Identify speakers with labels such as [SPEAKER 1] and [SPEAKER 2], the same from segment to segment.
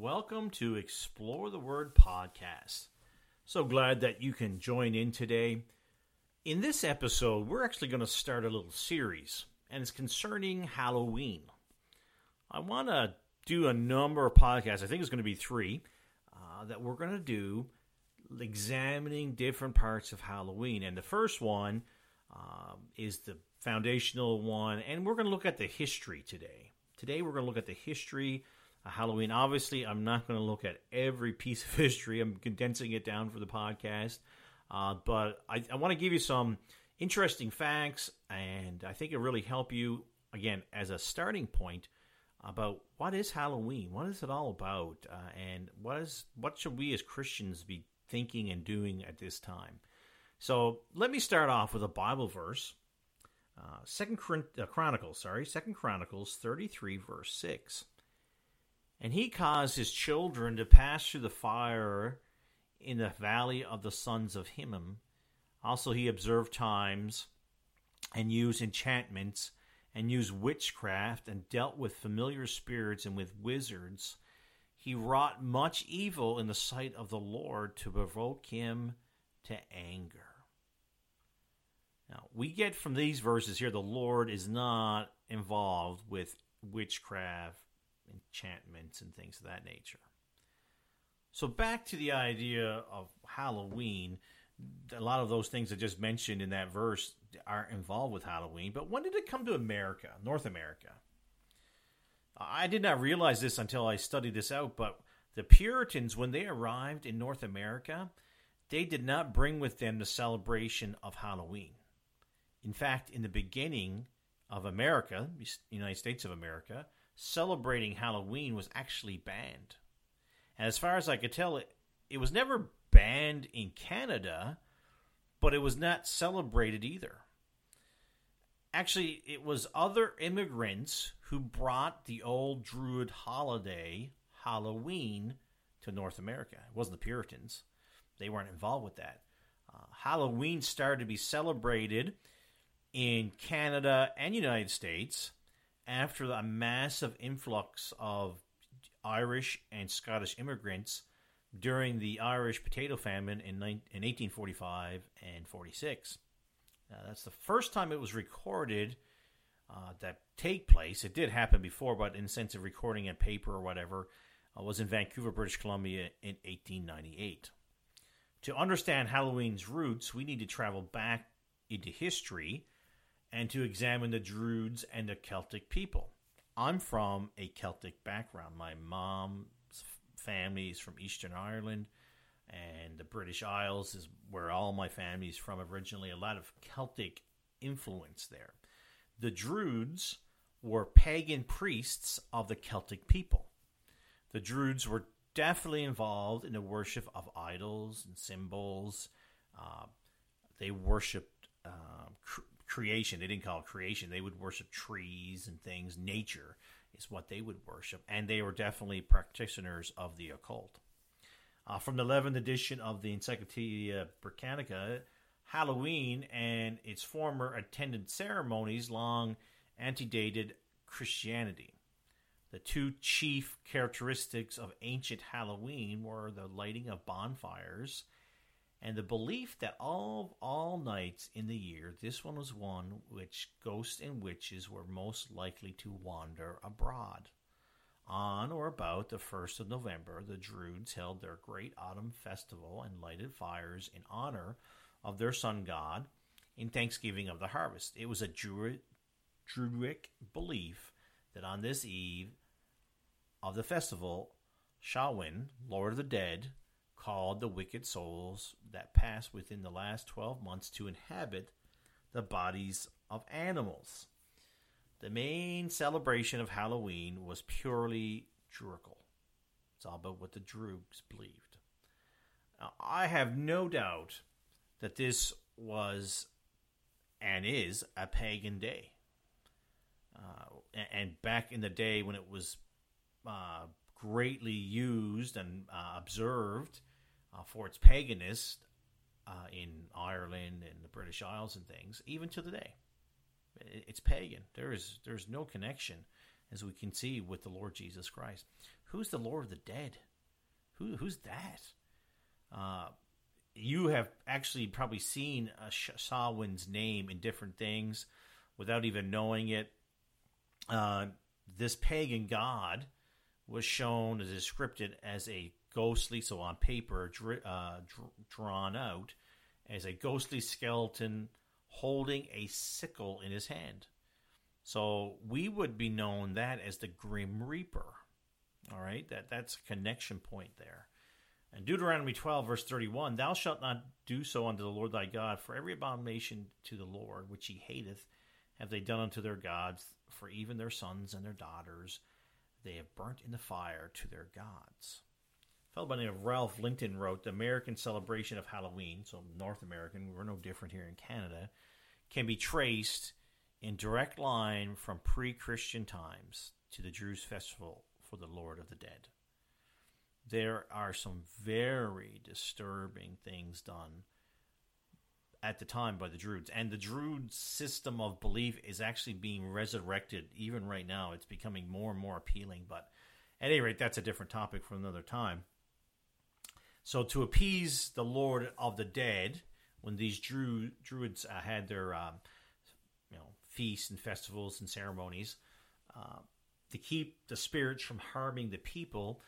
[SPEAKER 1] Welcome to Explore the Word podcast. So glad that you can join in today. In this episode, we're actually going to start a little series, and it's concerning Halloween. I want to do a number of podcasts, I think it's going to be three, uh, that we're going to do examining different parts of Halloween. And the first one uh, is the foundational one, and we're going to look at the history today. Today, we're going to look at the history Halloween. Obviously, I'm not going to look at every piece of history, I'm condensing it down for the podcast. Uh, but I, I want to give you some interesting facts, and I think it really help you, again, as a starting point about what is Halloween, what is it all about, uh, and what is what should we as Christians be thinking and doing at this time. So let me start off with a Bible verse, uh, Second uh, Chronicles, sorry, Second Chronicles thirty three verse six. And he caused his children to pass through the fire in the valley of the sons of Hinnom. Also, he observed times and used enchantments and used witchcraft and dealt with familiar spirits and with wizards he wrought much evil in the sight of the Lord to provoke him to anger. Now, we get from these verses here the Lord is not involved with witchcraft, enchantments, and things of that nature. So, back to the idea of Halloween, a lot of those things I just mentioned in that verse are involved with Halloween. But when did it come to America, North America? I did not realize this until I studied this out, but the Puritans, when they arrived in North America, they did not bring with them the celebration of Halloween. In fact, in the beginning of America, United States of America, celebrating Halloween was actually banned. And as far as I could tell, it, it was never banned in Canada, but it was not celebrated either. Actually, it was other immigrants who brought the old Druid holiday, Halloween, to North America. It wasn't the Puritans, they weren't involved with that. Uh, Halloween started to be celebrated in Canada and United States after a massive influx of Irish and Scottish immigrants during the Irish potato famine in, in 1845 and 46. Uh, that's the first time it was recorded uh, that take place. It did happen before, but in the sense of recording in paper or whatever, uh, was in Vancouver, British Columbia in 1898. To understand Halloween's roots, we need to travel back into history and to examine the Druids and the Celtic people. I'm from a Celtic background. My mom's family is from Eastern Ireland and the British Isles is where all my family is from originally. A lot of Celtic influence there. The Druids were pagan priests of the Celtic people. The Druids were definitely involved in the worship of idols and symbols. Uh, they worshipped uh, cr- creation. They didn't call it creation. They would worship trees and things. Nature is what they would worship. And they were definitely practitioners of the occult. Uh, from the 11th edition of the Encyclopedia Britannica, Halloween and its former attendant ceremonies long antedated Christianity. The two chief characteristics of ancient Halloween were the lighting of bonfires and the belief that all all nights in the year this one was one which ghosts and witches were most likely to wander abroad. On or about the 1st of November, the Druids held their great autumn festival and lighted fires in honor of their sun god in thanksgiving of the harvest. It was a Druid, Druidic belief that on this eve of the festival, Samhain, Lord of the Dead, called the wicked souls that pass within the last 12 months to inhabit the bodies of animals. The main celebration of Halloween was purely Druidical. It's all about what the Druids believed. Now, I have no doubt that this was and is a pagan day. Uh, and back in the day when it was uh, greatly used and uh, observed uh, for its paganism uh, in Ireland and the British Isles and things, even to the day. It's pagan. There is there's no connection, as we can see with the Lord Jesus Christ. who's the Lord of the Dead? Who who's that? Uh, you have actually probably seen a Samhain's name in different things without even knowing it. Uh, this pagan god was shown as described as a ghostly, so on paper, uh, drawn out as a ghostly skeleton holding a sickle in his hand. So we would be known that as the Grim Reaper. All right, that that's a connection point there. And Deuteronomy 12, verse 31 Thou shalt not do so unto the Lord thy God, for every abomination to the Lord which he hateth have they done unto their gods, for even their sons and their daughters they have burnt in the fire to their gods. Fellow by the name of Ralph Linton wrote, The American celebration of Halloween, so North American, we're no different here in Canada, can be traced in direct line from pre Christian times to the Jews' festival for the Lord of the Dead. There are some very disturbing things done at the time by the Druids. And the Druid system of belief is actually being resurrected even right now. It's becoming more and more appealing. But at any rate, that's a different topic for another time. So, to appease the Lord of the Dead, when these Druid, Druids uh, had their um, you know, feasts and festivals and ceremonies, uh, to keep the spirits from harming the people,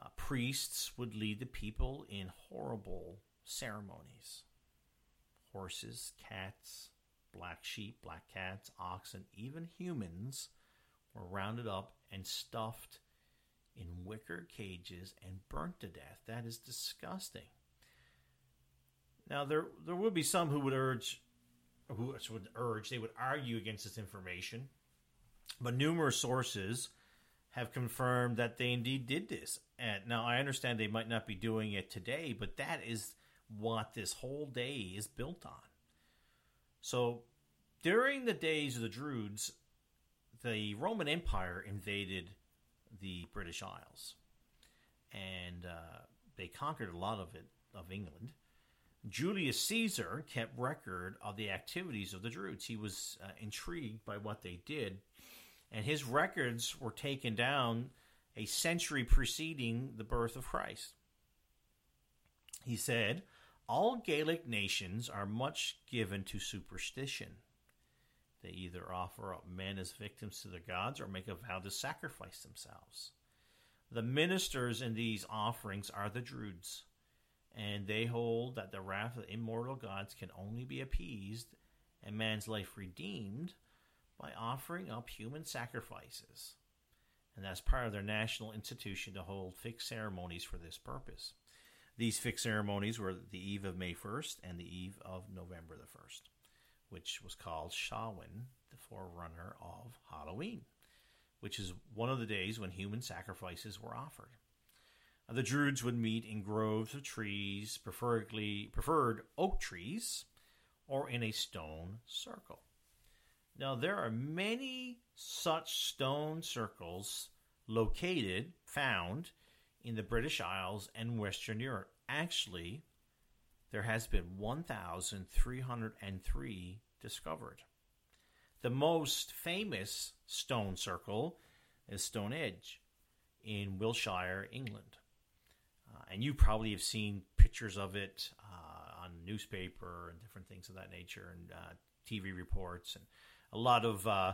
[SPEAKER 1] uh, priests would lead the people in horrible ceremonies. Horses, cats, black sheep, black cats, oxen, even humans were rounded up and stuffed in wicker cages and burnt to death. That is disgusting. Now there there would be some who would urge who would urge they would argue against this information, but numerous sources have confirmed that they indeed did this. And now I understand they might not be doing it today, but that is what this whole day is built on. So during the days of the Druids, the Roman Empire invaded the British Isles, and uh, they conquered a lot of it of England. Julius Caesar kept record of the activities of the Druids. He was uh, intrigued by what they did, and his records were taken down a century preceding the birth of Christ. He said, all Gaelic nations are much given to superstition. They either offer up men as victims to the gods or make a vow to sacrifice themselves. The ministers in these offerings are the Druids, and they hold that the wrath of the immortal gods can only be appeased and man's life redeemed by offering up human sacrifices. And that's part of their national institution to hold fixed ceremonies for this purpose. These fixed ceremonies were the eve of May 1st and the eve of November the 1st, which was called Samhain, the forerunner of Halloween, which is one of the days when human sacrifices were offered. The Druids would meet in groves of trees, preferably preferred oak trees, or in a stone circle. Now there are many such stone circles located, found in the British Isles and Western Europe. Actually, there has been 1,303 discovered. The most famous stone circle is Stonehenge in Wiltshire, England. Uh, and you probably have seen pictures of it uh, on newspaper and different things of that nature and uh, TV reports and a lot of uh,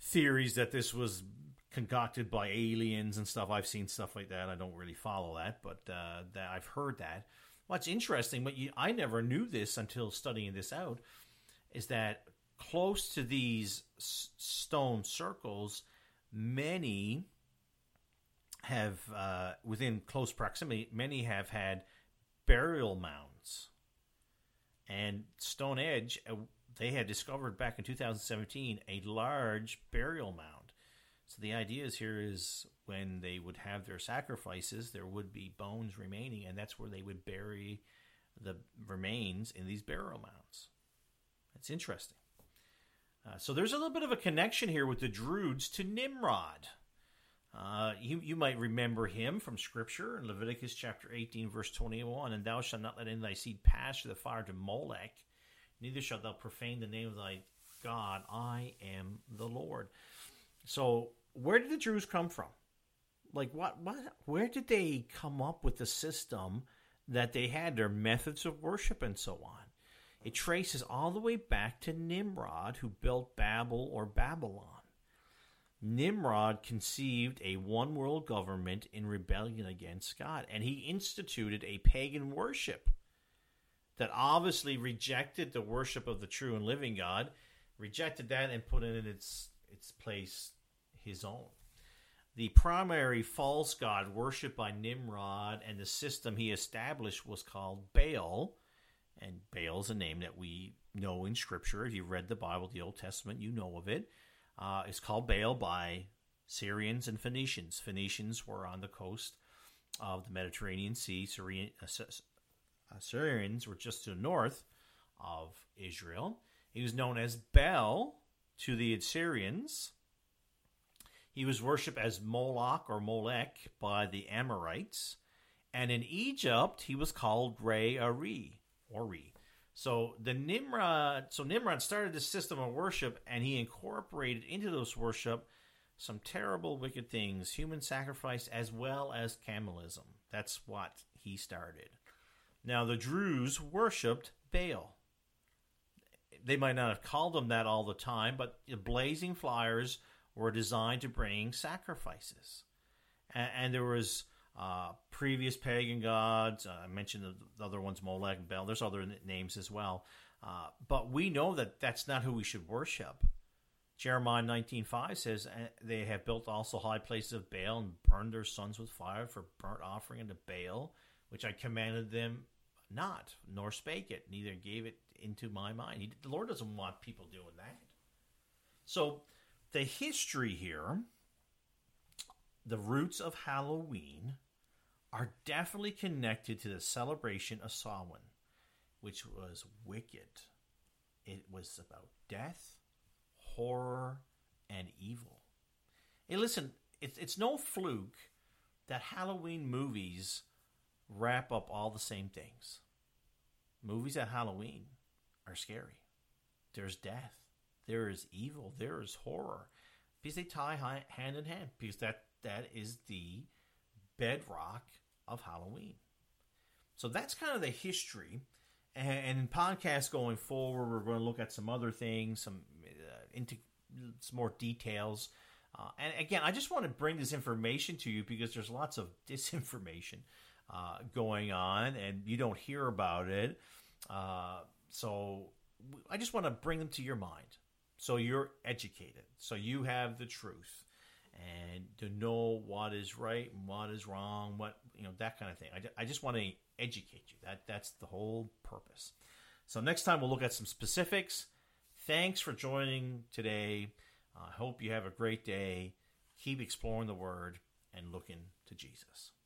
[SPEAKER 1] theories that this was concocted by aliens and stuff. I've seen stuff like that. I don't really follow that, but uh, that I've heard that. What's interesting, but you, I never knew this until studying this out, is that close to these s- stone circles, many have, uh, within close proximity, many have had burial mounds. And Stonehenge, uh, they had discovered back in 2017 a large burial mound so the idea is here is when they would have their sacrifices, there would be bones remaining, and that's where they would bury the remains in these burial mounds. That's interesting. Uh, so there's a little bit of a connection here with the Druids to Nimrod. Uh, you, you might remember him from Scripture in Leviticus chapter 18, verse 21. And thou shalt not let of thy seed pass through the fire to Molech, neither shalt thou profane the name of thy God. I am the Lord. So where did the Druids come from? Like what? What? Where did they come up with the system that they had? Their methods of worship and so on. It traces all the way back to Nimrod, who built Babel or Babylon. Nimrod conceived a one world government in rebellion against God, and he instituted a pagan worship that obviously rejected the worship of the true and living God, rejected that and put in its its place his own. The primary false god worshipped by Nimrod and the system he established was called Baal, and Baal is a name that we know in Scripture. If you read the Bible, the Old Testament, you know of it. Uh, it's called Baal by Syrians and Phoenicians. Phoenicians were on the coast of the Mediterranean Sea. Syrian, uh, Assyrians were just to the north of Israel. He was known as Baal to the Assyrians. He was worshipped as Moloch or Molech by the Amorites. And in Egypt, he was called Re Ari or Re. So the Nimrod, so Nimrod started this system of worship, and he incorporated into those worship some terrible, wicked things, human sacrifice as well as Camelism. That's what he started. Now, the Druids worshipped Baal. They might not have called them that all the time, but the blazing flyers were designed to bring sacrifices. And, and there was uh, previous pagan gods. Uh, I mentioned the other ones, Molech, and Baal. There's other names as well. Uh, but we know that that's not who we should worship. Jeremiah 19.5 says, uh, They have built also high places of Baal and burned their sons with fire for burnt offering unto Baal which I commanded them not, nor spake it, neither gave it into my mind. He, the Lord doesn't want people doing that. So, the history here, the roots of Halloween, are definitely connected to the celebration of Samhain, which was wicked. It was about death, horror, and evil. Hey, listen, it's, it's no fluke that Halloween movies wrap up all the same things. Movies at Halloween are scary. There's death. There is evil. There is horror. Because they tie hand in hand. Because that that is the bedrock of Halloween. So that's kind of the history. And, in podcasts going forward, we're going to look at some other things, some uh, into some more details. Uh, and again, I just want to bring this information to you because there's lots of disinformation uh, going on and you don't hear about it. Uh, so I just want to bring them to your mind so you're educated, so you have the truth and to know what is right and what is wrong, what you know that kind of thing. I, I just want to educate you. That that's the whole purpose. So next time we'll look at some specifics. Thanks for joining today. I uh, hope you have a great day. Keep exploring the Word and looking to Jesus.